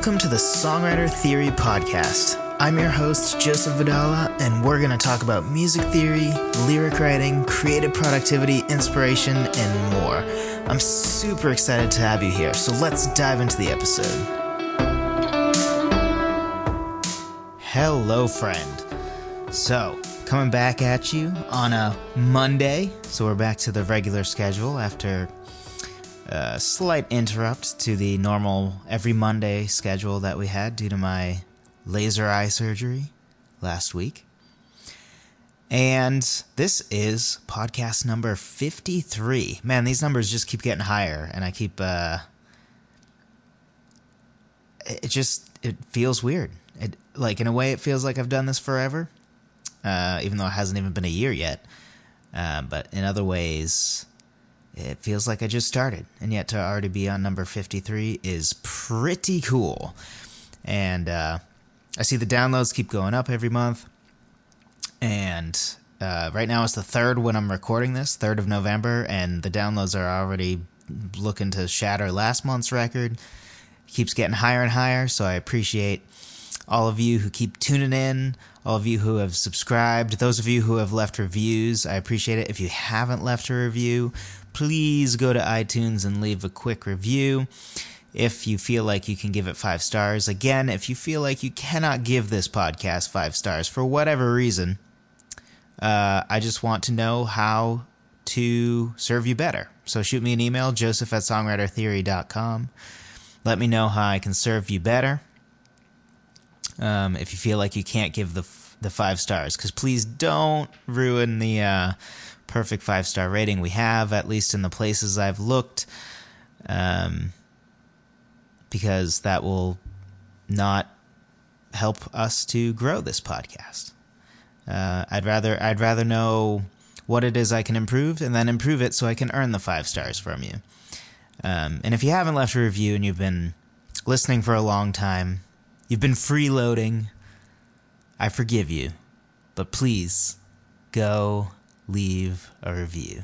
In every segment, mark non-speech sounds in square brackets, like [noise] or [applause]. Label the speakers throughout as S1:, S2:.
S1: Welcome to the Songwriter Theory Podcast. I'm your host, Joseph Vidala, and we're going to talk about music theory, lyric writing, creative productivity, inspiration, and more. I'm super excited to have you here, so let's dive into the episode. Hello, friend. So, coming back at you on a Monday, so we're back to the regular schedule after a slight interrupt to the normal every Monday schedule that we had due to my laser eye surgery last week. And this is podcast number 53. Man, these numbers just keep getting higher and I keep uh it just it feels weird. It like in a way it feels like I've done this forever. Uh even though it hasn't even been a year yet. Uh, but in other ways it feels like I just started, and yet to already be on number 53 is pretty cool. And uh, I see the downloads keep going up every month. And uh, right now it's the third when I'm recording this, 3rd of November, and the downloads are already looking to shatter last month's record. It keeps getting higher and higher, so I appreciate all of you who keep tuning in, all of you who have subscribed, those of you who have left reviews. I appreciate it. If you haven't left a review, please go to iTunes and leave a quick review. If you feel like you can give it five stars, again, if you feel like you cannot give this podcast five stars for whatever reason, uh, I just want to know how to serve you better. So shoot me an email, joseph at songwritertheory.com. Let me know how I can serve you better. Um, if you feel like you can't give the the five stars, because please don't ruin the uh, perfect five star rating we have, at least in the places I've looked, um, because that will not help us to grow this podcast. Uh, I'd rather I'd rather know what it is I can improve and then improve it so I can earn the five stars from you. Um, and if you haven't left a review and you've been listening for a long time, you've been freeloading, I forgive you. But please go leave a review.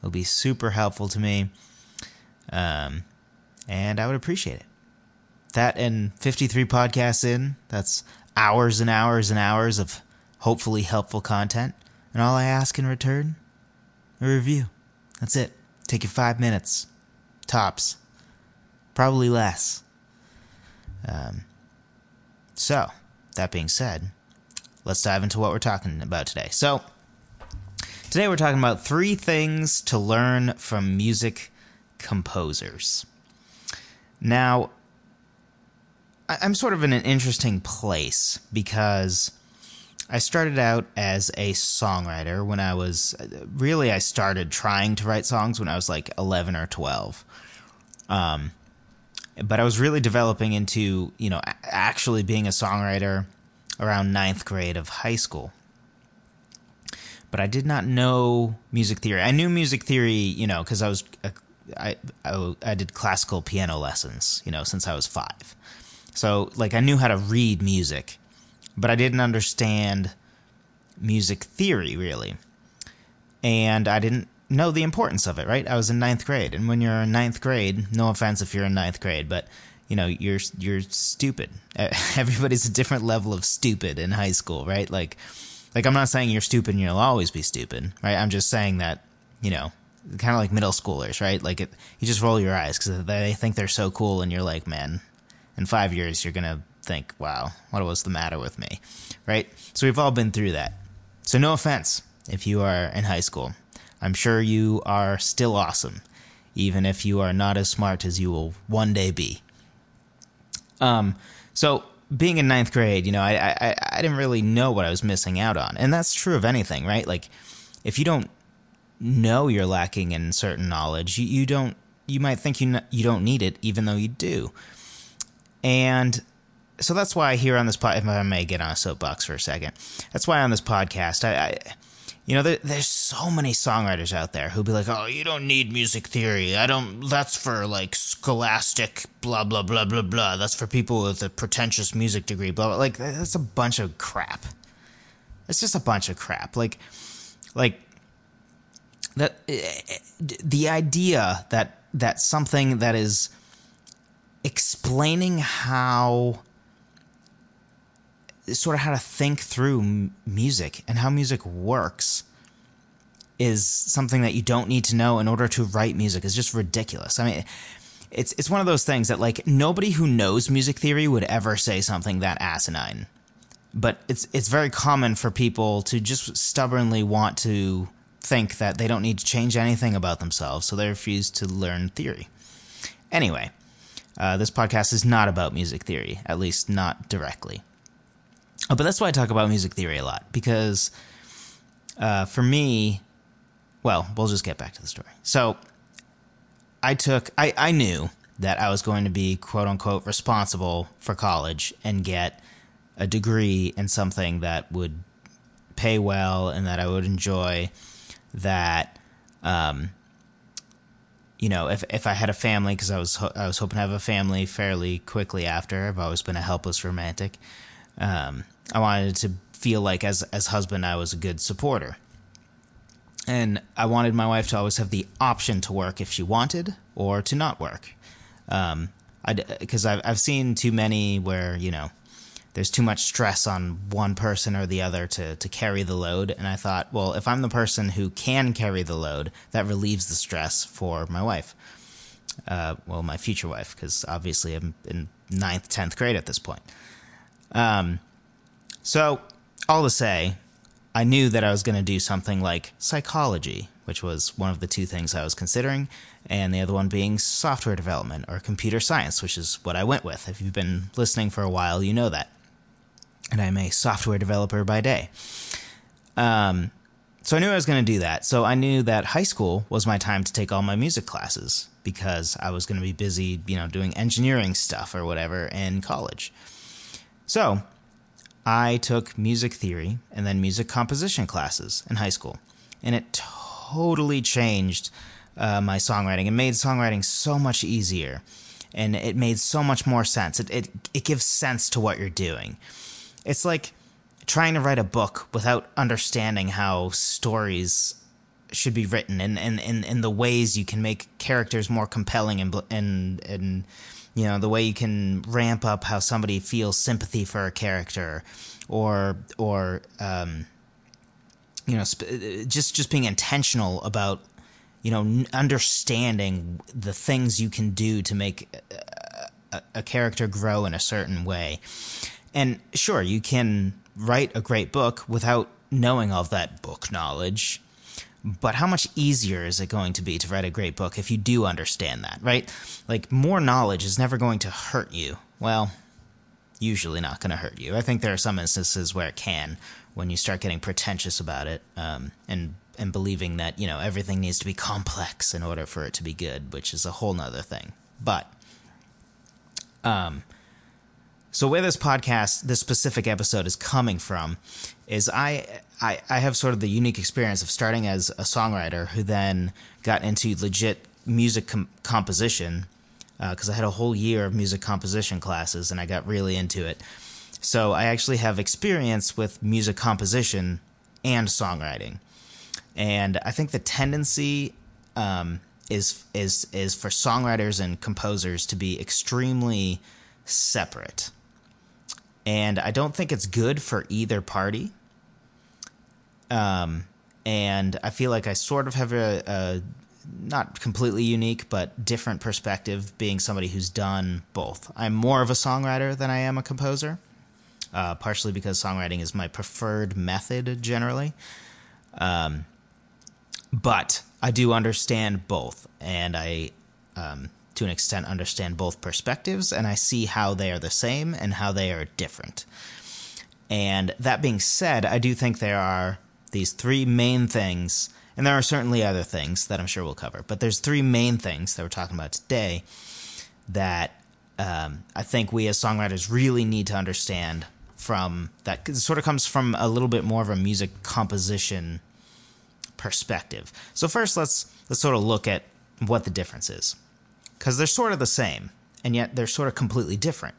S1: It'll be super helpful to me. Um, and I would appreciate it. That and 53 podcasts in, that's hours and hours and hours of hopefully helpful content. And all I ask in return, a review. That's it. Take you five minutes. Tops. Probably less. Um, so, that being said, let's dive into what we're talking about today. So, today we're talking about three things to learn from music composers. Now, I'm sort of in an interesting place because I started out as a songwriter when I was really I started trying to write songs when I was like 11 or 12. Um, but I was really developing into, you know, actually being a songwriter around ninth grade of high school. But I did not know music theory. I knew music theory, you know, because I was, uh, I, I, I did classical piano lessons, you know, since I was five. So, like, I knew how to read music, but I didn't understand music theory really. And I didn't know the importance of it, right? I was in ninth grade, and when you're in ninth grade, no offense if you're in ninth grade, but you know you're you're stupid. [laughs] Everybody's a different level of stupid in high school, right? Like, like I'm not saying you're stupid and you'll always be stupid, right? I'm just saying that you know, kind of like middle schoolers, right? Like it, you just roll your eyes because they think they're so cool, and you're like, man, in five years you're gonna think, wow, what was the matter with me, right? So we've all been through that. So no offense if you are in high school. I'm sure you are still awesome, even if you are not as smart as you will one day be. Um, so being in ninth grade, you know, I, I, I didn't really know what I was missing out on. And that's true of anything, right? Like, if you don't know you're lacking in certain knowledge, you, you don't, you might think you, you don't need it, even though you do. And so that's why here on this pod, if I may get on a soapbox for a second, that's why on this podcast, I, I you know, there, there's so many songwriters out there who'll be like, "Oh, you don't need music theory. I don't. That's for like scholastic, blah blah blah blah blah. That's for people with a pretentious music degree. Blah. blah. Like that's a bunch of crap. It's just a bunch of crap. Like, like that. Eh, eh, the idea that that something that is explaining how sort of how to think through m- music and how music works is something that you don't need to know in order to write music is just ridiculous. I mean, it's it's one of those things that like nobody who knows music theory would ever say something that asinine. But it's it's very common for people to just stubbornly want to think that they don't need to change anything about themselves, so they refuse to learn theory. Anyway, uh, this podcast is not about music theory, at least not directly. But that's why I talk about music theory a lot because uh, for me, well, we'll just get back to the story. So I took, I, I knew that I was going to be quote unquote responsible for college and get a degree in something that would pay well and that I would enjoy. That, um, you know, if if I had a family, because I was ho- I was hoping to have a family fairly quickly after. I've always been a helpless romantic. Um, I wanted to feel like as as husband, I was a good supporter and I wanted my wife to always have the option to work if she wanted or to not work. Um, because I've I've seen too many where you know there's too much stress on one person or the other to to carry the load, and I thought, well, if I'm the person who can carry the load, that relieves the stress for my wife. Uh, well, my future wife, because obviously I'm in ninth, tenth grade at this point. Um, so all to say, I knew that I was going to do something like psychology, which was one of the two things I was considering, and the other one being software development or computer science, which is what I went with. If you've been listening for a while, you know that. And I'm a software developer by day. Um, so I knew I was going to do that. So I knew that high school was my time to take all my music classes because I was going to be busy, you know, doing engineering stuff or whatever in college. So I took music theory and then music composition classes in high school, and it totally changed uh, my songwriting. It made songwriting so much easier, and it made so much more sense. It, it it gives sense to what you're doing. It's like trying to write a book without understanding how stories should be written and and, and, and the ways you can make characters more compelling and and and you know the way you can ramp up how somebody feels sympathy for a character or or um, you know sp- just just being intentional about you know understanding the things you can do to make a, a, a character grow in a certain way. And sure you can write a great book without knowing all of that book knowledge but how much easier is it going to be to write a great book if you do understand that, right? Like, more knowledge is never going to hurt you. Well, usually not going to hurt you. I think there are some instances where it can when you start getting pretentious about it um, and and believing that you know everything needs to be complex in order for it to be good, which is a whole nother thing. But um, so where this podcast, this specific episode is coming from, is I, I I have sort of the unique experience of starting as a songwriter who then got into legit music com- composition because uh, I had a whole year of music composition classes and I got really into it. So I actually have experience with music composition and songwriting, and I think the tendency um, is is is for songwriters and composers to be extremely separate and I don't think it's good for either party. Um, and I feel like I sort of have a, a not completely unique, but different perspective, being somebody who's done both. I'm more of a songwriter than I am a composer, uh, partially because songwriting is my preferred method generally. Um, but I do understand both, and I um, to an extent understand both perspectives and I see how they are the same and how they are different. And that being said, I do think there are these three main things, and there are certainly other things that I'm sure we'll cover, but there's three main things that we're talking about today that um, I think we as songwriters really need to understand from that it sort of comes from a little bit more of a music composition perspective. So first let's let's sort of look at what the difference is because they're sort of the same, and yet they're sort of completely different.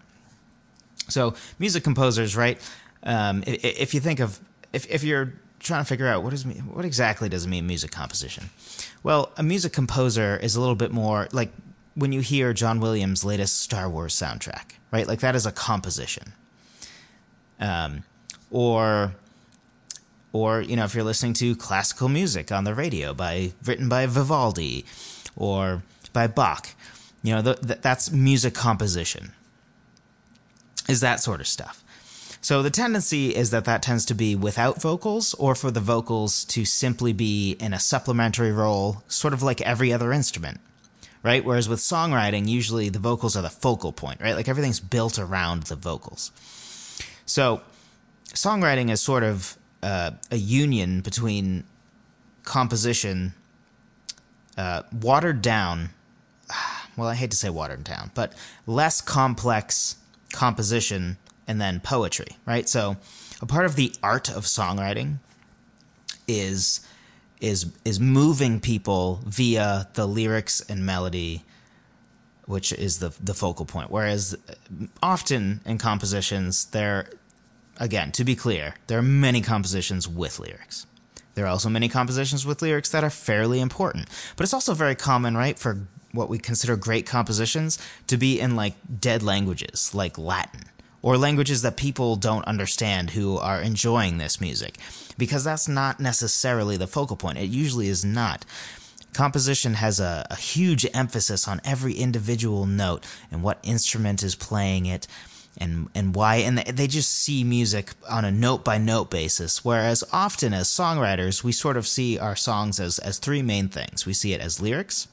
S1: So, music composers, right? Um, if, if, you think of if, if you're trying to figure out what is what exactly does it mean music composition, well, a music composer is a little bit more like when you hear John Williams' latest Star Wars soundtrack, right? Like that is a composition. Um, or, or you know, if you're listening to classical music on the radio by written by Vivaldi, or by Bach, you know, th- th- that's music composition. Is that sort of stuff. So the tendency is that that tends to be without vocals, or for the vocals to simply be in a supplementary role, sort of like every other instrument right? Whereas with songwriting, usually the vocals are the focal point, right? Like everything's built around the vocals. So songwriting is sort of uh, a union between composition, uh, watered down. [sighs] Well, I hate to say watered down, but less complex composition and then poetry, right? So a part of the art of songwriting is is is moving people via the lyrics and melody which is the the focal point. Whereas often in compositions there again to be clear there are many compositions with lyrics. There are also many compositions with lyrics that are fairly important. But it's also very common right for what we consider great compositions to be in like dead languages like latin or languages that people don't understand who are enjoying this music because that's not necessarily the focal point. It usually is not. Composition has a, a huge emphasis on every individual note and what instrument is playing it and and why and they just see music on a note by note basis whereas often as songwriters we sort of see our songs as as three main things we see it as lyrics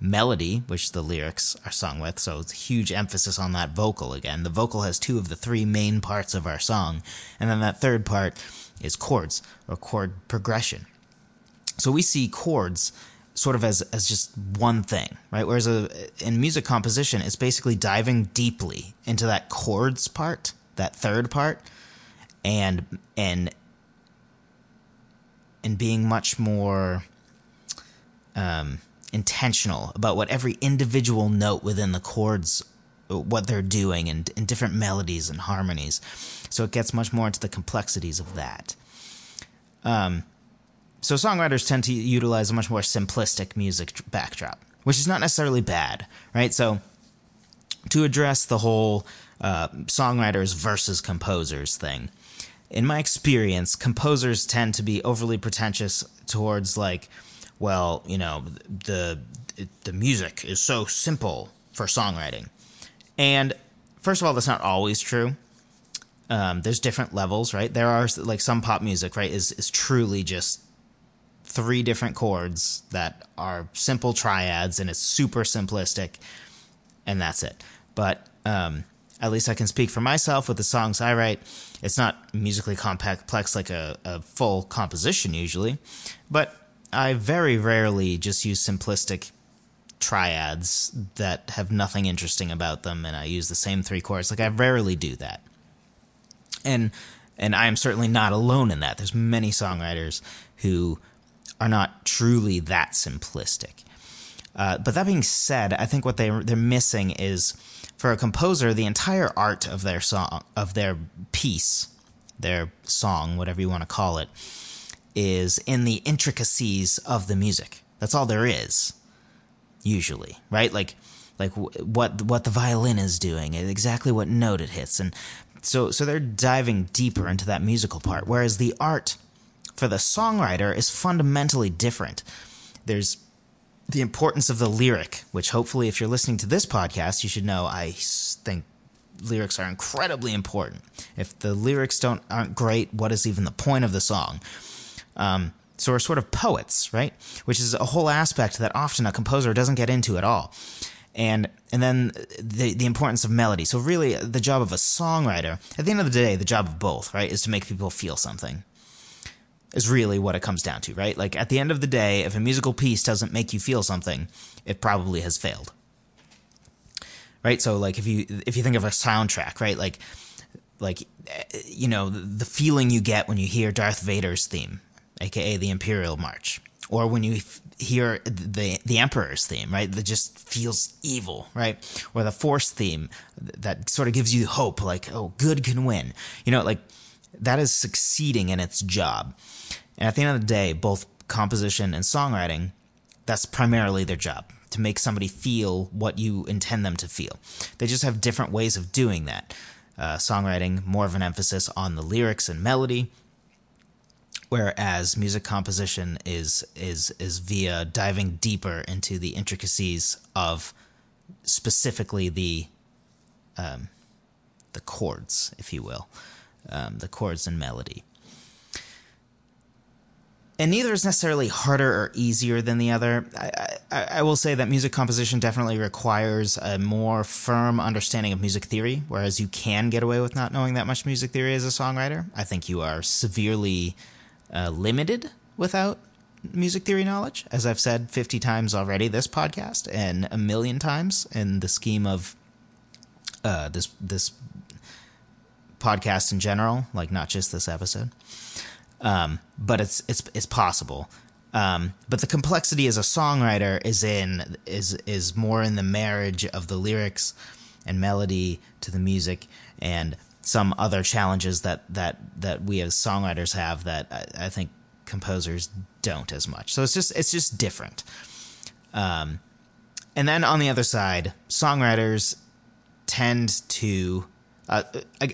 S1: melody which the lyrics are sung with so it's huge emphasis on that vocal again the vocal has two of the three main parts of our song and then that third part is chords or chord progression. So we see chords sort of as as just one thing, right? Whereas a, in music composition, it's basically diving deeply into that chords part, that third part, and and and being much more um, intentional about what every individual note within the chords what they're doing and, and different melodies and harmonies. So it gets much more into the complexities of that. Um, so songwriters tend to utilize a much more simplistic music backdrop, which is not necessarily bad, right? So to address the whole uh, songwriters versus composers thing, in my experience, composers tend to be overly pretentious towards like, well, you know, the the music is so simple for songwriting. And first of all, that's not always true. Um, there's different levels, right? There are like some pop music, right, is is truly just three different chords that are simple triads and it's super simplistic, and that's it. But um, at least I can speak for myself with the songs I write. It's not musically complex like a, a full composition usually, but I very rarely just use simplistic triads that have nothing interesting about them and I use the same three chords. Like I rarely do that. And and I am certainly not alone in that. There's many songwriters who are not truly that simplistic. Uh, but that being said, I think what they they're missing is for a composer the entire art of their song of their piece, their song, whatever you want to call it, is in the intricacies of the music. That's all there is usually, right? Like like what what the violin is doing, exactly what note it hits, and so so they're diving deeper into that musical part. Whereas the art for the songwriter is fundamentally different. There's the importance of the lyric, which hopefully, if you're listening to this podcast, you should know. I think lyrics are incredibly important. If the lyrics don't aren't great, what is even the point of the song? Um, so we're sort of poets, right? Which is a whole aspect that often a composer doesn't get into at all. And and then the the importance of melody. So really the job of a songwriter, at the end of the day, the job of both, right, is to make people feel something. Is really what it comes down to, right? Like at the end of the day, if a musical piece doesn't make you feel something, it probably has failed. Right? So like if you if you think of a soundtrack, right? Like like you know, the feeling you get when you hear Darth Vader's theme aka the Imperial March, or when you hear the the Emperor's theme, right? That just feels evil, right? Or the Force theme that sort of gives you hope, like oh, good can win. You know, like that is succeeding in its job. And at the end of the day, both composition and songwriting, that's primarily their job. to make somebody feel what you intend them to feel. They just have different ways of doing that. Uh, songwriting, more of an emphasis on the lyrics and melody, whereas music composition is is is via diving deeper into the intricacies of specifically the um, the chords, if you will, um, the chords and melody. And neither is necessarily harder or easier than the other. I, I, I will say that music composition definitely requires a more firm understanding of music theory, whereas you can get away with not knowing that much music theory as a songwriter. I think you are severely uh, limited without music theory knowledge, as I've said 50 times already this podcast and a million times in the scheme of uh, this this podcast in general, like not just this episode. Um, but it's it's it's possible. Um, but the complexity as a songwriter is in is is more in the marriage of the lyrics and melody to the music and some other challenges that that that we as songwriters have that I, I think composers don't as much. So it's just it's just different. Um, and then on the other side, songwriters tend to uh,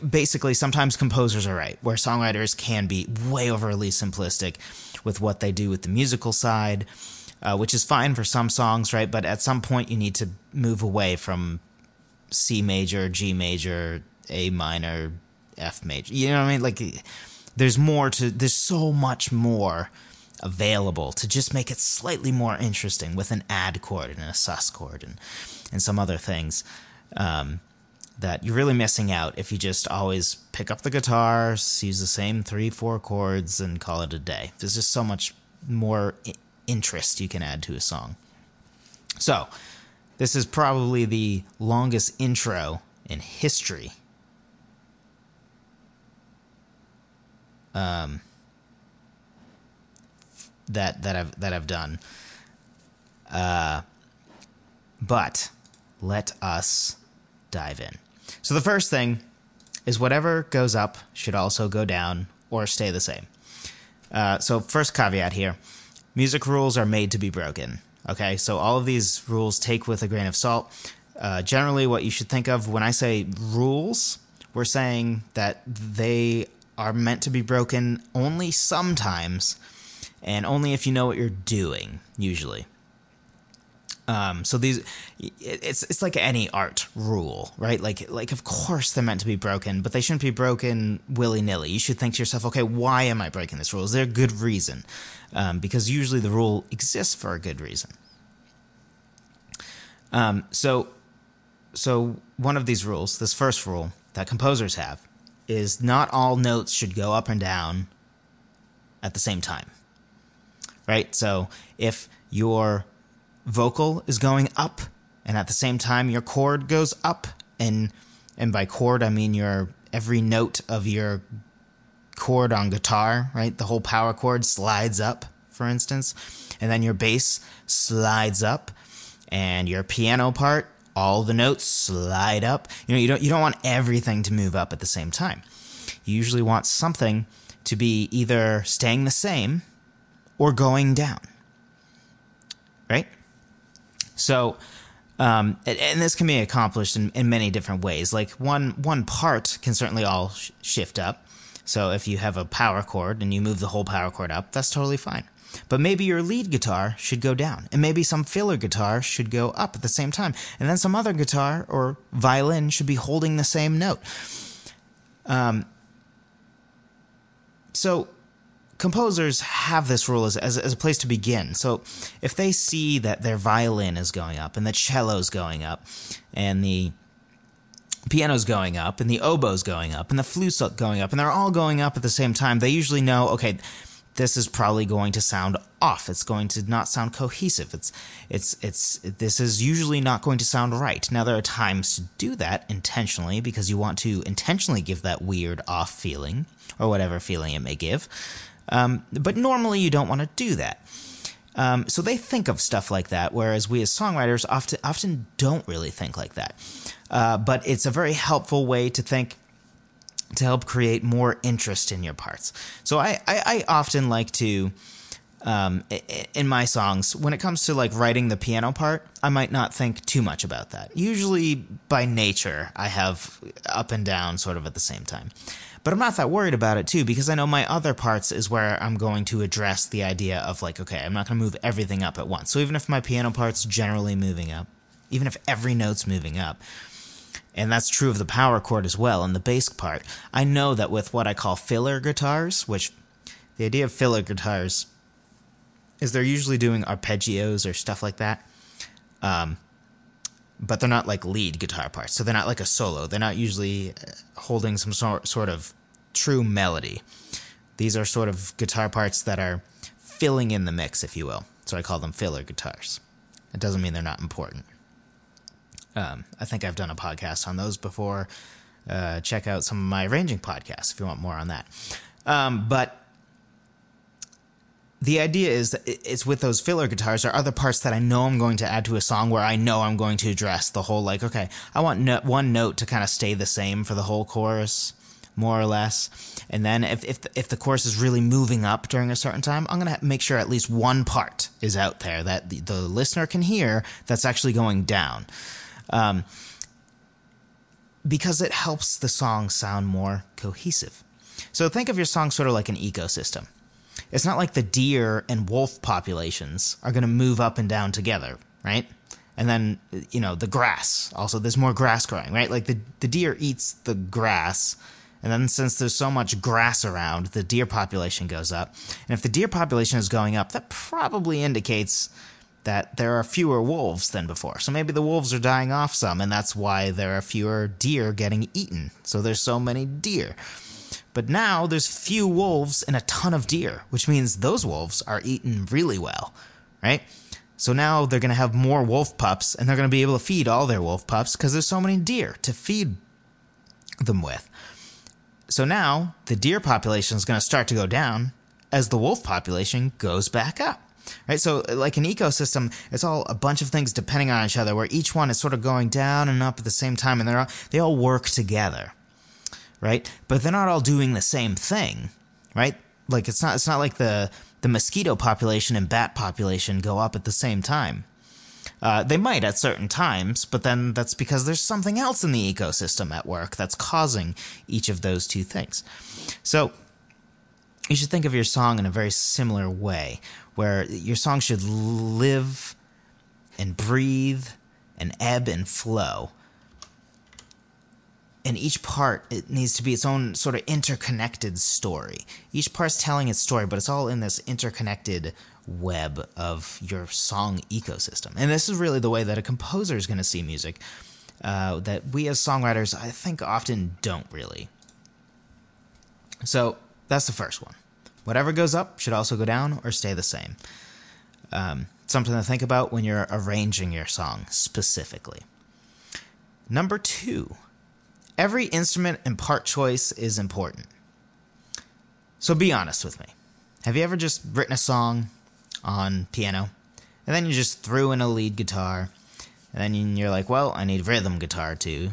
S1: basically sometimes composers are right where songwriters can be way overly simplistic with what they do with the musical side uh, which is fine for some songs right but at some point you need to move away from c major g major a minor f major you know what i mean like there's more to there's so much more available to just make it slightly more interesting with an add chord and a sus chord and and some other things um, that you're really missing out if you just always pick up the guitar, use the same three, four chords, and call it a day. There's just so much more interest you can add to a song. So, this is probably the longest intro in history. Um, that that I've that I've done. Uh, but let us dive in. So the first thing is whatever goes up should also go down or stay the same. Uh, so first caveat here: music rules are made to be broken. Okay, so all of these rules take with a grain of salt. Uh, generally, what you should think of when I say rules, we're saying that they are meant to be broken only sometimes, and only if you know what you're doing. Usually. Um, so these, it's it's like any art rule, right? Like like of course they're meant to be broken, but they shouldn't be broken willy nilly. You should think to yourself, okay, why am I breaking this rule? Is there a good reason? Um, because usually the rule exists for a good reason. Um, so so one of these rules, this first rule that composers have, is not all notes should go up and down at the same time. Right? So if your vocal is going up, and at the same time your chord goes up, and and by chord I mean your every note of your chord on guitar, right? The whole power chord slides up, for instance, and then your bass slides up, and your piano part, all the notes slide up. You know, you don't you don't want everything to move up at the same time. You usually want something to be either staying the same or going down. Right? So, um, and, this can be accomplished in, in, many different ways. Like one one part can certainly all sh- shift up. So if you have a power chord and you move the whole power chord up, that's totally fine. But maybe your lead guitar should go down, and maybe some filler guitar should go up at the same time, and then some other guitar or violin should be holding the same note. Um, so composers have this rule as, as, as, a place to begin. So if they see that their violin is going up and the cello is going up and the piano's going up and the oboe's going up and the flute's going up and they're all going up at the same time, they usually know, okay, this is probably going to sound off. It's going to not sound cohesive. It's it's it's this is usually not going to sound right. Now there are times to do that intentionally because you want to intentionally give that weird off feeling or whatever feeling it may give. Um, but normally you don't want to do that. Um, so they think of stuff like that, whereas we as songwriters often often don't really think like that. Uh, but it's a very helpful way to think to help create more interest in your parts. So I, I, I often like to um, in my songs, when it comes to like writing the piano part, I might not think too much about that. Usually, by nature, I have up and down sort of at the same time. But I'm not that worried about it too, because I know my other parts is where I'm going to address the idea of like, okay, I'm not going to move everything up at once. So even if my piano part's generally moving up, even if every note's moving up, and that's true of the power chord as well and the bass part, I know that with what I call filler guitars, which the idea of filler guitars is they're usually doing arpeggios or stuff like that. Um, but they're not like lead guitar parts. So they're not like a solo. They're not usually uh, holding some sort sort of true melody. These are sort of guitar parts that are filling in the mix, if you will. So I call them filler guitars. It doesn't mean they're not important. Um, I think I've done a podcast on those before. Uh, check out some of my arranging podcasts if you want more on that. Um, but the idea is that it's with those filler guitars or other parts that I know I'm going to add to a song where I know I'm going to address the whole like okay I want no- one note to kind of stay the same for the whole chorus more or less and then if if the, if the chorus is really moving up during a certain time I'm going to make sure at least one part is out there that the, the listener can hear that's actually going down um, because it helps the song sound more cohesive so think of your song sort of like an ecosystem it's not like the deer and wolf populations are going to move up and down together, right? And then, you know, the grass. Also, there's more grass growing, right? Like the, the deer eats the grass. And then, since there's so much grass around, the deer population goes up. And if the deer population is going up, that probably indicates that there are fewer wolves than before. So maybe the wolves are dying off some, and that's why there are fewer deer getting eaten. So there's so many deer. But now there's few wolves and a ton of deer, which means those wolves are eaten really well, right? So now they're going to have more wolf pups and they're going to be able to feed all their wolf pups because there's so many deer to feed them with. So now the deer population is going to start to go down as the wolf population goes back up. Right? So like an ecosystem, it's all a bunch of things depending on each other where each one is sort of going down and up at the same time and they're all, they all work together right? But they're not all doing the same thing, right? Like it's not it's not like the the mosquito population and bat population go up at the same time. Uh, they might at certain times, but then that's because there's something else in the ecosystem at work that's causing each of those two things. So you should think of your song in a very similar way, where your song should live and breathe and ebb and flow and each part it needs to be its own sort of interconnected story. Each part's telling its story, but it's all in this interconnected web of your song ecosystem. And this is really the way that a composer is going to see music uh, that we as songwriters, I think, often don't really. So that's the first one. Whatever goes up should also go down or stay the same. Um, something to think about when you're arranging your song specifically. Number two every instrument and part choice is important. So be honest with me. Have you ever just written a song on piano and then you just threw in a lead guitar and then you're like, well, I need rhythm guitar too.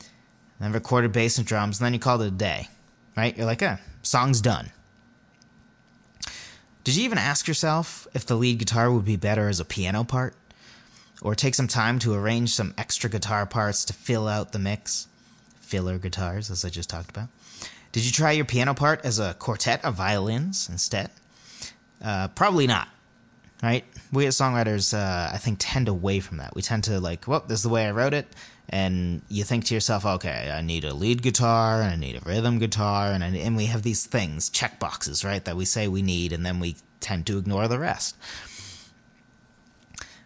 S1: And then recorded bass and drums and then you called it a day, right? You're like, eh, song's done. Did you even ask yourself if the lead guitar would be better as a piano part? Or take some time to arrange some extra guitar parts to fill out the mix? filler guitars, as I just talked about. Did you try your piano part as a quartet of violins instead? Uh, probably not, right? We as songwriters, uh, I think, tend away from that. We tend to like, well, this is the way I wrote it, and you think to yourself, okay, I need a lead guitar, and I need a rhythm guitar, and I, and we have these things, check boxes, right, that we say we need, and then we tend to ignore the rest.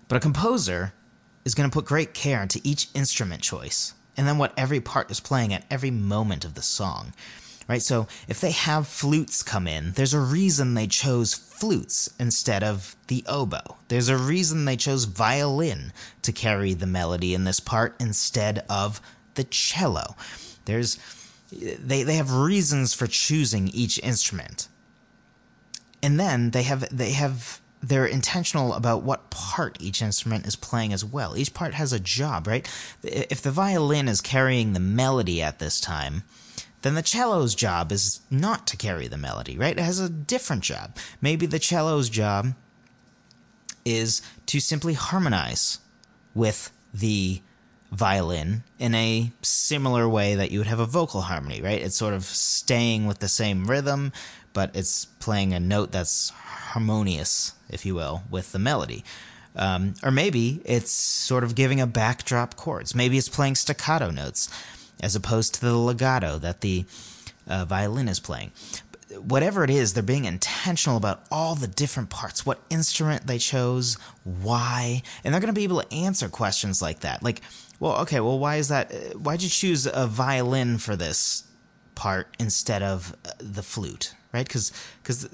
S1: But a composer is going to put great care into each instrument choice and then what every part is playing at every moment of the song. Right? So if they have flutes come in, there's a reason they chose flutes instead of the oboe. There's a reason they chose violin to carry the melody in this part instead of the cello. There's they they have reasons for choosing each instrument. And then they have they have they're intentional about what part each instrument is playing as well. Each part has a job, right? If the violin is carrying the melody at this time, then the cello's job is not to carry the melody, right? It has a different job. Maybe the cello's job is to simply harmonize with the violin in a similar way that you would have a vocal harmony, right? It's sort of staying with the same rhythm, but it's playing a note that's harmonious, if you will, with the melody. Um, or maybe it's sort of giving a backdrop chords. Maybe it's playing staccato notes as opposed to the legato that the uh, violin is playing. Whatever it is, they're being intentional about all the different parts, what instrument they chose, why, and they're going to be able to answer questions like that. Like, well, okay, well, why is that? Uh, why'd you choose a violin for this part instead of uh, the flute? Right? Because because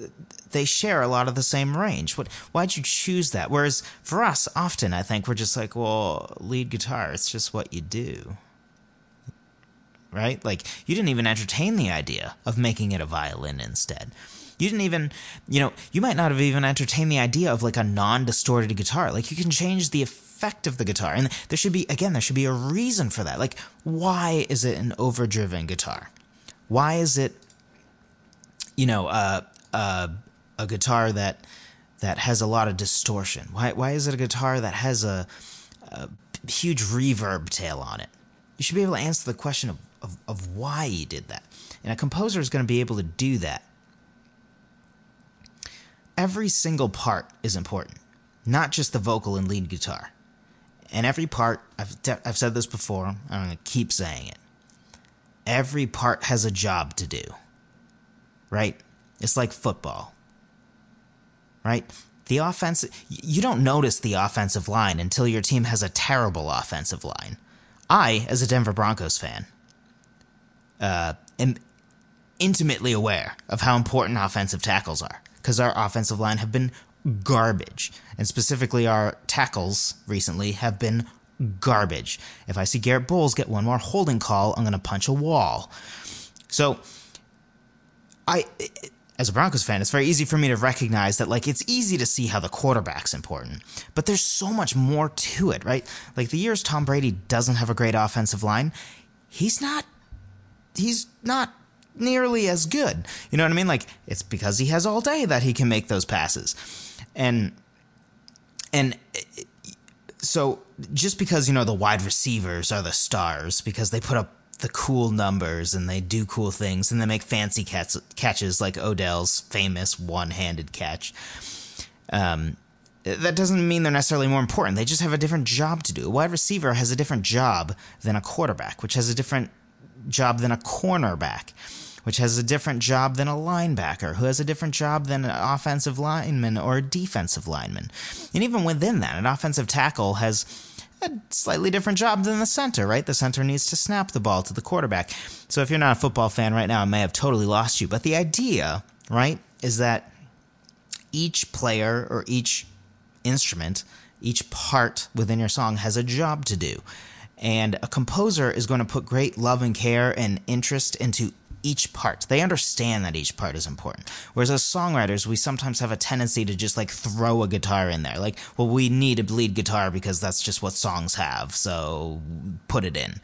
S1: they share a lot of the same range. What? Why'd you choose that? Whereas for us, often I think we're just like, well, lead guitar. It's just what you do right? Like you didn't even entertain the idea of making it a violin instead. You didn't even, you know, you might not have even entertained the idea of like a non-distorted guitar. Like you can change the effect of the guitar, and there should be again, there should be a reason for that. Like why is it an overdriven guitar? Why is it, you know, uh, uh, a guitar that that has a lot of distortion? Why why is it a guitar that has a, a huge reverb tail on it? You should be able to answer the question of of, of why he did that. And a composer is going to be able to do that. Every single part is important, not just the vocal and lead guitar. And every part, I've, I've said this before, I'm going to keep saying it. Every part has a job to do, right? It's like football, right? The offense, you don't notice the offensive line until your team has a terrible offensive line. I, as a Denver Broncos fan, uh, am intimately aware of how important offensive tackles are because our offensive line have been garbage, and specifically our tackles recently have been garbage. If I see Garett Bolles get one more holding call, I'm going to punch a wall. So, I, as a Broncos fan, it's very easy for me to recognize that, like, it's easy to see how the quarterback's important, but there's so much more to it, right? Like, the years Tom Brady doesn't have a great offensive line, he's not he's not nearly as good. You know what I mean? Like it's because he has all day that he can make those passes. And and so just because you know the wide receivers are the stars because they put up the cool numbers and they do cool things and they make fancy catch- catches like Odell's famous one-handed catch. Um, that doesn't mean they're necessarily more important. They just have a different job to do. A wide receiver has a different job than a quarterback, which has a different job than a cornerback, which has a different job than a linebacker, who has a different job than an offensive lineman or a defensive lineman. And even within that, an offensive tackle has a slightly different job than the center, right? The center needs to snap the ball to the quarterback. So if you're not a football fan right now, I may have totally lost you. But the idea, right, is that each player or each instrument, each part within your song has a job to do. And a composer is going to put great love and care and interest into each part. They understand that each part is important. Whereas as songwriters, we sometimes have a tendency to just like throw a guitar in there. Like, well, we need a lead guitar because that's just what songs have. So put it in.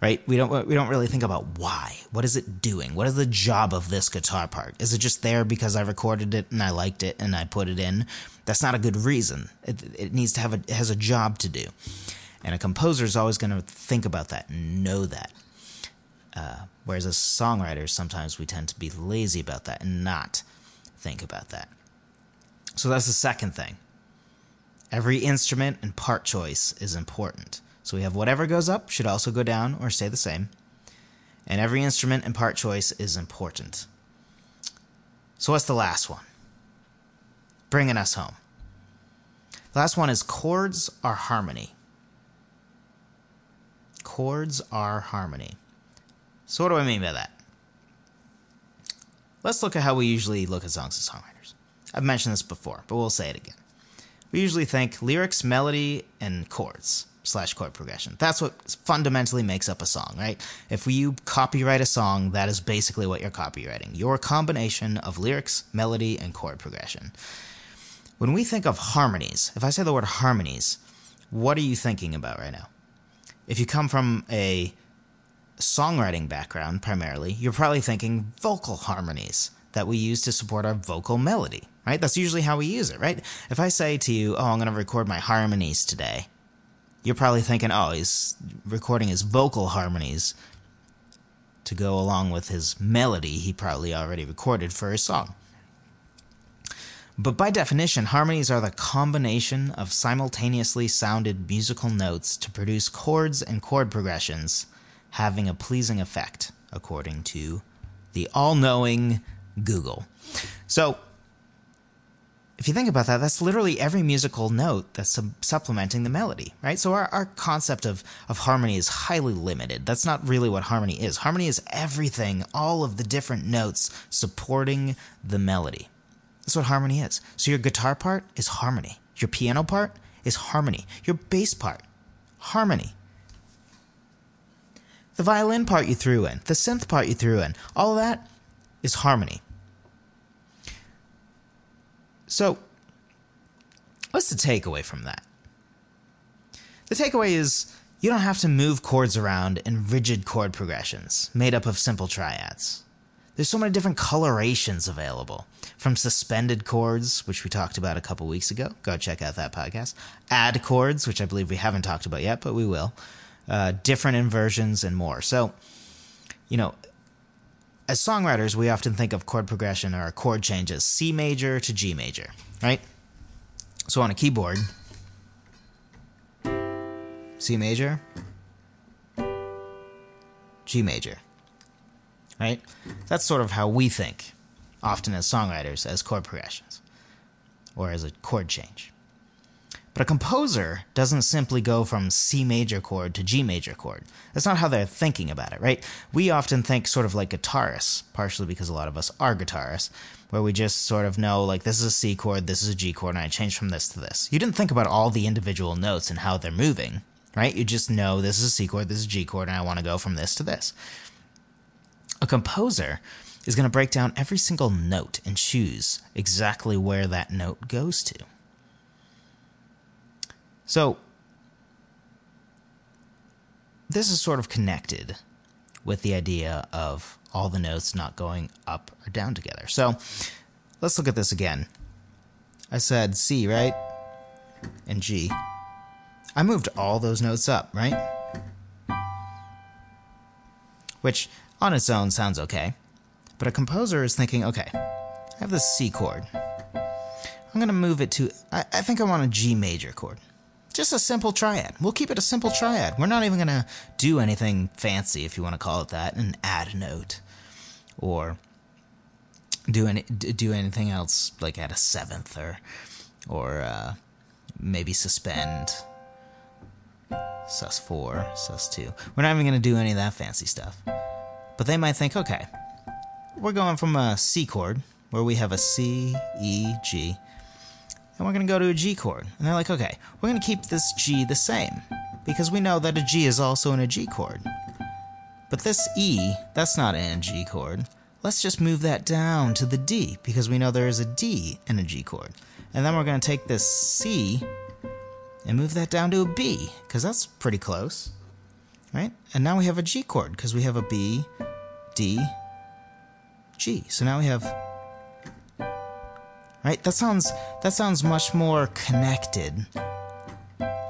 S1: Right? We don't we don't really think about why. What is it doing? What is the job of this guitar part? Is it just there because I recorded it and I liked it and I put it in? That's not a good reason. It, it needs to have a has a job to do. And a composer is always going to think about that and know that. Uh, whereas as songwriters, sometimes we tend to be lazy about that and not think about that. So that's the second thing. Every instrument and part choice is important. So we have whatever goes up should also go down or stay the same. And every instrument and part choice is important. So what's the last one? Bringing us home. The last one is chords are harmony chords are harmony. So, what do I mean by that? Let's look at how we usually look at songs as songwriters. I've mentioned this before, but we'll say it again. We usually think lyrics, melody, and chords slash chord progression. That's what fundamentally makes up a song, right? If you copyright a song, that is basically what you're copywriting. Your combination of lyrics, melody, and chord progression. When we think of harmonies, if I say the word harmonies, what are you thinking about right now? If you come from a songwriting background primarily, you're probably thinking vocal harmonies that we use to support our vocal melody, right? That's usually how we use it, right? If I say to you, oh, I'm going to record my harmonies today, you're probably thinking, oh, he's recording his vocal harmonies to go along with his melody he probably already recorded for his song. But by definition, harmonies are the combination of simultaneously sounded musical notes to produce chords and chord progressions having a pleasing effect, according to the all knowing Google. So, if you think about that, that's literally every musical note that's sub- supplementing the melody, right? So our, our concept of, of harmony is highly limited. That's not really what harmony is. Harmony is everything, all of the different notes supporting the melody. That's what harmony is. So your guitar part is harmony. Your piano part is harmony. Your bass part, harmony. The violin part you threw in, the synth part you threw in, all that is harmony. So, what's the takeaway from that? The takeaway is you don't have to move chords around in rigid chord progressions made up of simple triads. There's so many different colorations available. From suspended chords, which we talked about a couple weeks ago, go check out that podcast. Add chords, which I believe we haven't talked about yet, but we will. Uh, different inversions and more. So, you know, as songwriters, we often think of chord progression or chord changes C major to G major, right? So on a keyboard, C major, G major, right? That's sort of how we think, often as songwriters, as chord progressions or as a chord change. But a composer doesn't simply go from C major chord to G major chord. That's not how they're thinking about it, right? We often think sort of like guitarists, partially because a lot of us are guitarists, where we just sort of know like this is a C chord, this is a G chord, and I change from this to this. You didn't think about all the individual notes and how they're moving, right? You just know this is a C chord, this is a G chord, and I want to go from this to this. A composer is going to break down every single note and choose exactly where that note goes to. So, this is sort of connected with the idea of all the notes not going up or down together. So, let's look at this again. I said C, right? And G. I moved all those notes up, right? Which on its own sounds okay. But a composer is thinking, okay, I have this C chord. I'm going to move it to, I, I think I want a G major chord. Just a simple triad. We'll keep it a simple triad. We're not even going to do anything fancy, if you want to call it that, and add a note. Or do any do anything else like add a seventh or or uh, maybe suspend sus four sus two. We're not even going to do any of that fancy stuff. But they might think, okay, we're going from a C chord where we have a C E G and we're going to go to a G chord. And they're like, okay, we're going to keep this G the same because we know that a G is also in a G chord. But this E, that's not in a G chord. Let's just move that down to the D because we know there is a D in a G chord. And then we're going to take this C and move that down to a B because that's pretty close. Right? And now we have a G chord because we have a B, D, G. So now we have right? That sounds that sounds much more connected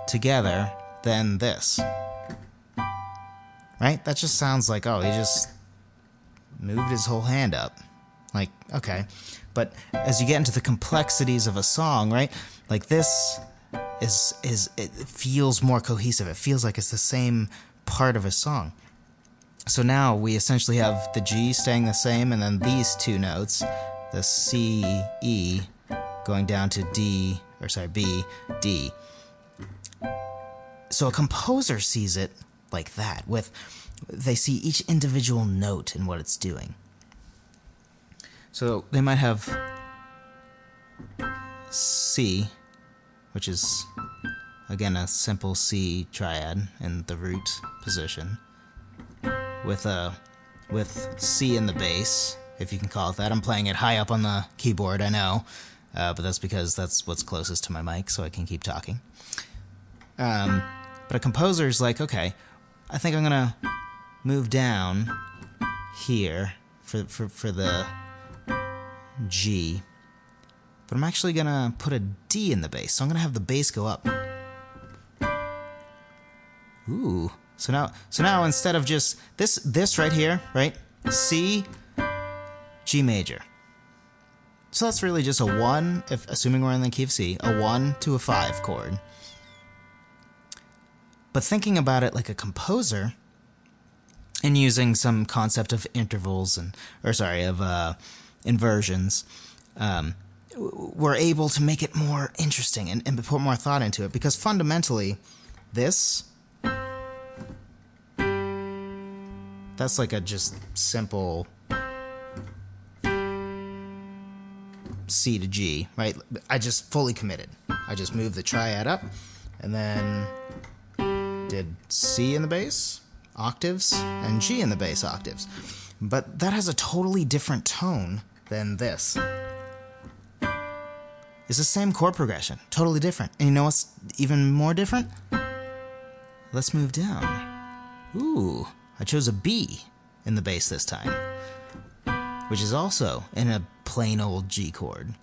S1: together than this. Right? That just sounds like oh, he just moved his whole hand up. Like, okay. But as you get into the complexities of a song, right? Like this is is it feels more cohesive. It feels like it's the same part of a song. So now we essentially have the G staying the same and then these two notes the C, E, going down to D, or sorry, B, D. So a composer sees it like that, with they see each individual note and what it's doing. So they might have C, which is again a simple C triad in the root position, with a with C in the bass, if you can call it that. I'm playing it high up on the keyboard, I know, uh, but that's because that's what's closest to my mic, so I can keep talking. Um, but a composer's like, okay, I think I'm gonna move down here for, for, for the G. But I'm actually to put a D in the bass. So I'm to have the bass go up. Ooh. So now so now instead of just this this right here, right? C G major. So that's really just a 1 if assuming we're in the key of C, a 1 to a 5 chord. But thinking about it like a composer, and using some concept of intervals and or sorry of uh, inversions um, we're able to make it more interesting and, and put more thought into it because fundamentally this that's like a just simple C to G, right? I just fully committed. I just moved the triad up and then did C in the bass, octaves and G in the bass octaves. But that has a totally different tone than this. It's the same chord progression, totally different. And you know what's even more different? Let's move down. Ooh, I chose a B in the bass this time, which is also in a plain old G chord,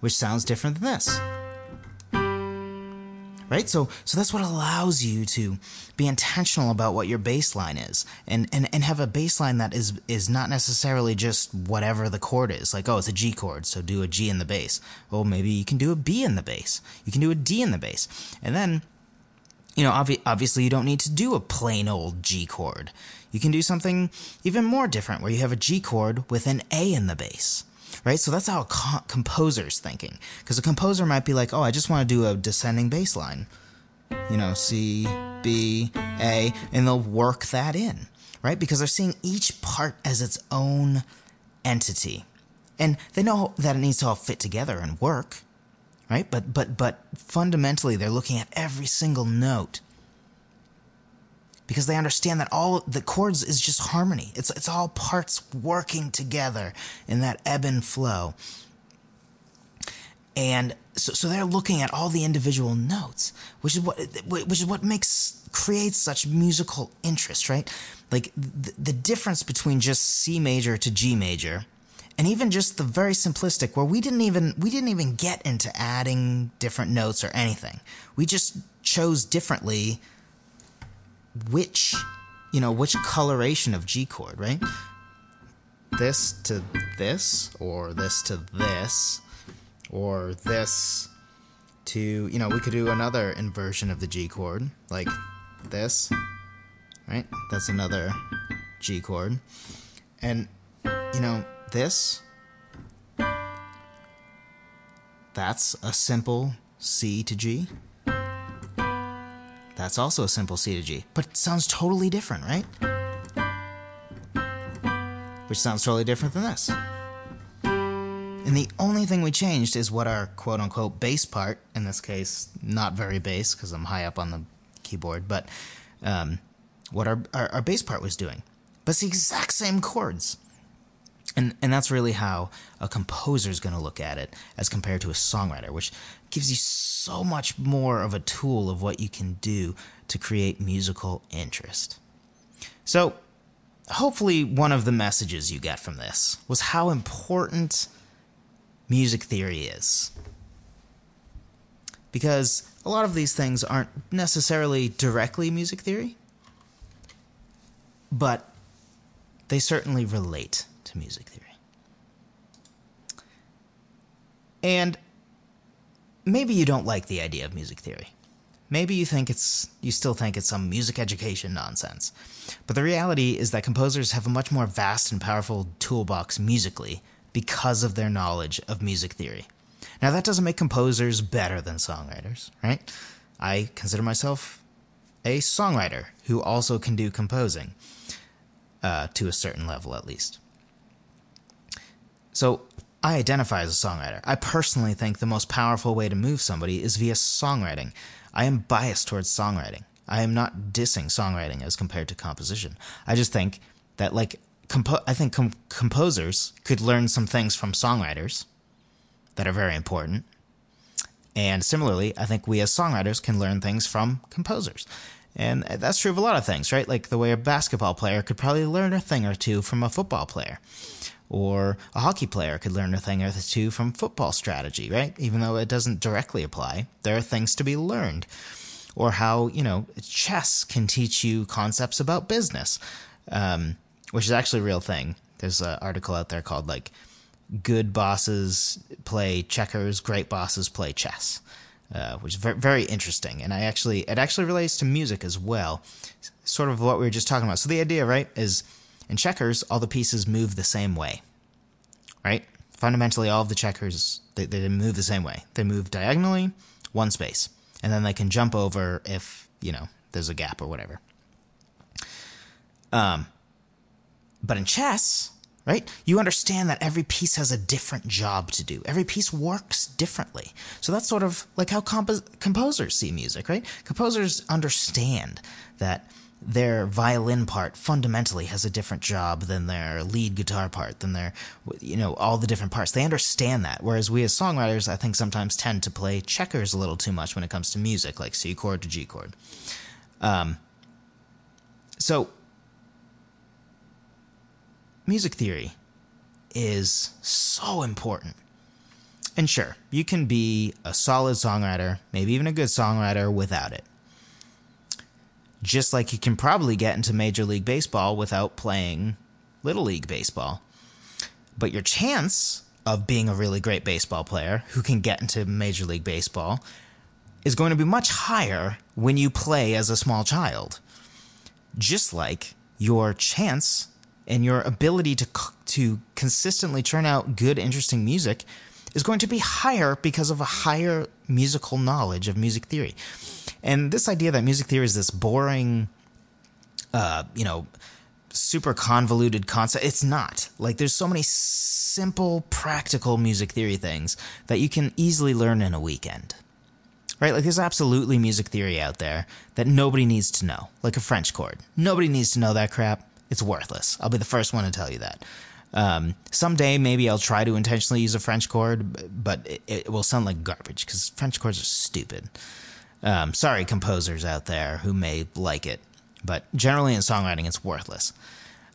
S1: which sounds different than this right? So so that's what allows you to be intentional about what your bass line is and, and, and have a bass line that is is not necessarily just whatever the chord is. Like, oh, it's a G chord, so do a G in the bass. Well, maybe you can do a B in the bass. You can do a D in the bass. And then you know, obvi- obviously you don't need to do a plain old G chord. You can do something even more different where you have a G chord with an A in the bass right? So that's how a co- composer's thinking. Because a composer might be like, oh, I just want to do a descending bass line. You know, C, B, A, and they'll work that in, right? Because they're seeing each part as its own entity. And they know that it needs to all fit together and work, right? But but but fundamentally they're looking at every single note because they understand that all the chords is just harmony. It's it's all parts working together in that ebb and flow. And so, so they're looking at all the individual notes, which is what which is what makes creates such musical interest, right? Like the, the difference between just C major to G major, and even just the very simplistic where we didn't even we didn't even get into adding different notes or anything. We just chose differently which, you know, which coloration of G chord, right? This to this, or this to this, or this to, you know, we could do another inversion of the G chord, like this, right? That's another G chord. And, you know, this, that's a simple C to G. That's also a simple C to G, but it sounds totally different, right? Which sounds totally different than this. And the only thing we changed is what our quote unquote bass part, in this case, not very bass because I'm high up on the keyboard, but um, what our, our, our bass part was doing. But it's the exact same chords. And, and that's really how a composer is going to look at it as compared to a songwriter, which gives you so much more of a tool of what you can do to create musical interest. So, hopefully, one of the messages you get from this was how important music theory is. Because a lot of these things aren't necessarily directly music theory, but they certainly relate music theory. And maybe you don't like the idea of music theory. Maybe you think it's you still think it's some music education nonsense. But the reality is that composers have a much more vast and powerful toolbox musically because of their knowledge of music theory. Now that doesn't make composers better than songwriters, right? I consider myself a songwriter who also can do composing uh, to a certain level at least. So I identify as a songwriter. I personally think the most powerful way to move somebody is via songwriting. I am biased towards songwriting. I am not dissing songwriting as compared to composition. I just think that, like, compo- I think com- composers could learn some things from songwriters that are very important. And similarly, I think we as songwriters can learn things from composers. And that's true of a lot of things, right? Like the way a basketball player could probably learn a thing or two from a football player. Or a hockey player could learn a thing or two from football strategy, right? Even though it doesn't directly apply, there are things to be learned. Or how, you know, chess can teach you concepts about business, um, which is actually a real thing. There's an article out there called like good bosses play checkers, great bosses play chess, uh, which is very, very interesting. And I actually, it actually relates to music as well, sort of what we were just talking about. So the idea, right, is in checkers, all the pieces move the same way, right? Fundamentally, all of the checkers they, they move the same way. They move diagonally, one space, and then they can jump over if you know there's a gap or whatever. Um, but in chess, right? You understand that every piece has a different job to do. Every piece works differently. So that's sort of like how comp- composers see music, right? Composers understand that their violin part fundamentally has a different job than their lead guitar part, than their, you know, all the different parts. They understand that. Whereas we as songwriters, I think sometimes tend to play checkers a little too much when it comes to music, like C chord to G chord. Um, so music theory is so important. And sure, you can be a solid songwriter, maybe even a good songwriter without it. Just like you can probably get into Major League Baseball without playing Little League Baseball. But your chance of being a really great baseball player who can get into Major League Baseball is going to be much higher when you play as a small child. Just like your chance and your ability to to consistently churn out good, interesting music is going to be higher because of a higher musical knowledge of music theory. And this idea that music theory is this boring, uh, you know, super convoluted concept, it's not. Like, there's so many simple, practical music theory things that you can easily learn in a weekend. Right? Like, there's absolutely music theory out there that nobody needs to know, like a French chord. Nobody needs to know that crap it's worthless. I'll be the first one to tell you that. Um, someday, maybe I'll try to intentionally use a French chord, but it, it will sound like garbage because French chords are stupid. Um, sorry, composers out there who may like it, but generally in songwriting, it's worthless.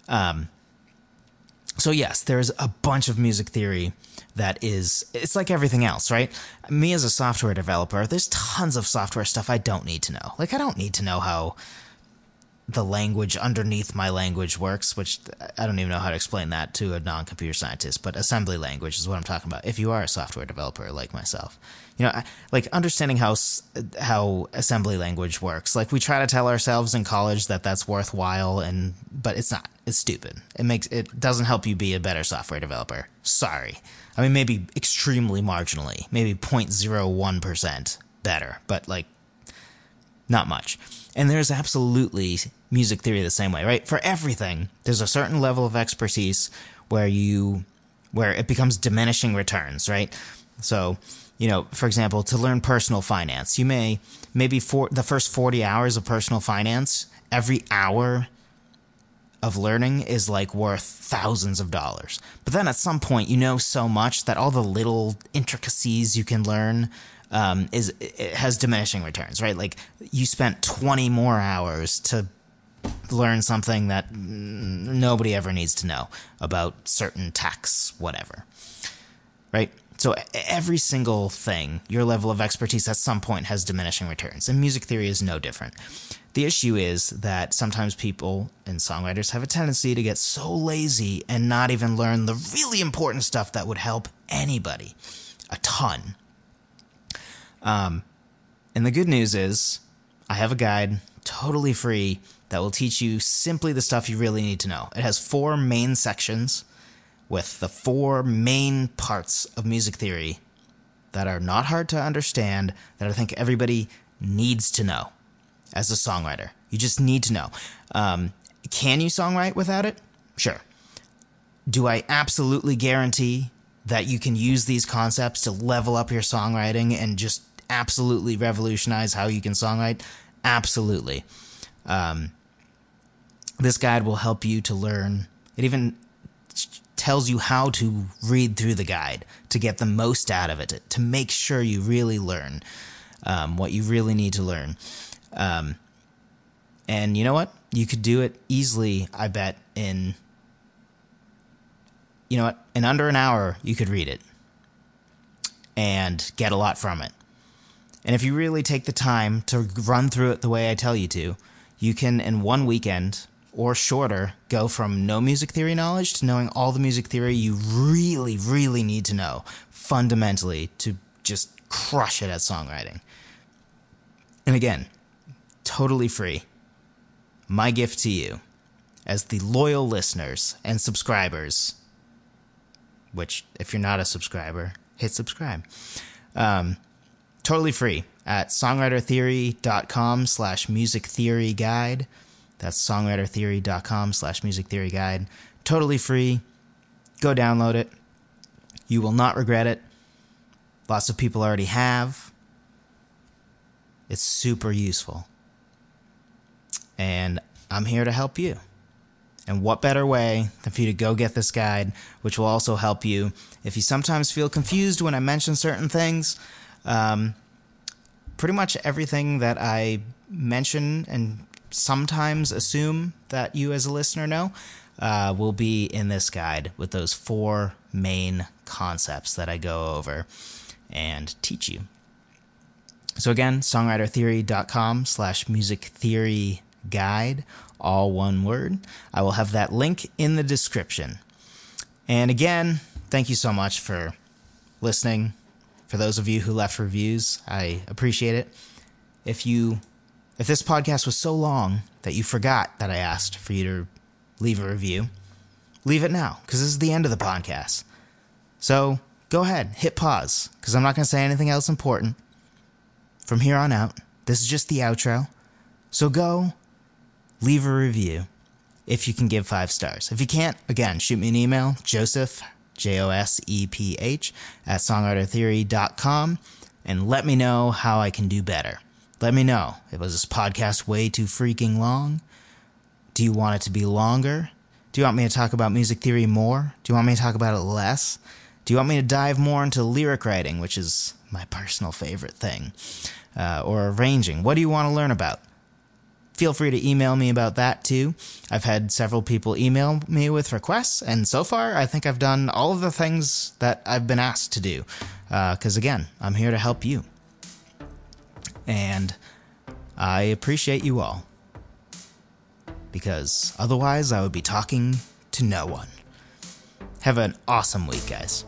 S1: Um, so yes, there's a bunch of music theory that is it's like everything else, right? Me as a software developer, there's tons of software stuff I don't need to know. Like I don't need to know how the language underneath my language works, which I don't even know how to explain that to a non computer scientist, but assembly language is what I'm talking about. If you are a software developer like myself, you know, like understanding how, how assembly language works. Like we try to tell ourselves in college that that's worthwhile and, but it's not. It's stupid. It makes, it doesn't help you be a better software developer. Sorry. I mean, maybe extremely marginally, maybe 0.01% better, but like not much. And there's absolutely music theory the same way, right? For everything, there's a certain level of expertise where you where it becomes diminishing returns, right? So, you know, for example, to learn personal finance, you may maybe for the first 40 hours of personal finance, every hour of learning is like worth thousands of dollars. But then at some point, you know so much that all the little intricacies you can learn um, is has diminishing returns, right? Like you spent 20 more hours to learn something that nobody ever needs to know about certain tax, whatever, right? So every single thing, your level of expertise at some point has diminishing returns, and music theory is no different. The issue is that sometimes people and songwriters have a tendency to get so lazy and not even learn the really important stuff that would help anybody a ton. Um, and the good news is, I have a guide totally free that will teach you simply the stuff you really need to know. It has four main sections with the four main parts of music theory that are not hard to understand, that I think everybody needs to know as a songwriter. You just need to know. Um, can you songwrite without it? Sure. Do I absolutely guarantee that you can use these concepts to level up your songwriting and just absolutely revolutionize how you can songwrite? Absolutely. Um, this guide will help you to learn. It even tells you how to read through the guide to get the most out of it, to make sure you really learn um, what you really need to learn. Um, And you know what? You could do it easily, I bet, in, you know what? In under an hour, you could read it and get a lot from it. And if you really take the time to run through it the way I tell you to, you can, in one weekend or shorter, go from no music theory knowledge to knowing all the music theory you really, really need to know fundamentally to just crush it at songwriting. And again, totally free. My gift to you, as the loyal listeners and subscribers, which, if you're not a subscriber, hit subscribe. Um, totally free at songwritertheory.com slash music theory guide. That's songwritertheory.com slash music theory guide. Totally free. Go download it. You will not regret it. Lots of people already have. It's super useful. And I'm here to help you. And what better way than for you to go get this guide, which will also help you if you sometimes feel confused when I mention certain things. Um, pretty much everything that I mention and sometimes assume that you as a listener know uh, will be in this guide with those four main concepts that I go over and teach you. So again, songwritertheory.com slash music theory guide, all one word. I will have that link in the description. And again, thank you so much for listening. For those of you who left reviews, I appreciate it. If you if this podcast was so long that you forgot that I asked for you to leave a review, leave it now because this is the end of the podcast. So go ahead, hit pause because I'm not going to say anything else important. From here on out, this is just the outro. So go leave a review if you can give five stars. If you can't, again, shoot me an email, Joseph, J O S E P H, at songwritertheory.com, and let me know how I can do better. Let me know. Was this podcast way too freaking long? Do you want it to be longer? Do you want me to talk about music theory more? Do you want me to talk about it less? Do you want me to dive more into lyric writing, which is my personal favorite thing, uh, or arranging? What do you want to learn about? Feel free to email me about that too. I've had several people email me with requests, and so far, I think I've done all of the things that I've been asked to do. Because uh, again, I'm here to help you. And I appreciate you all. Because otherwise, I would be talking to no one. Have an awesome week, guys.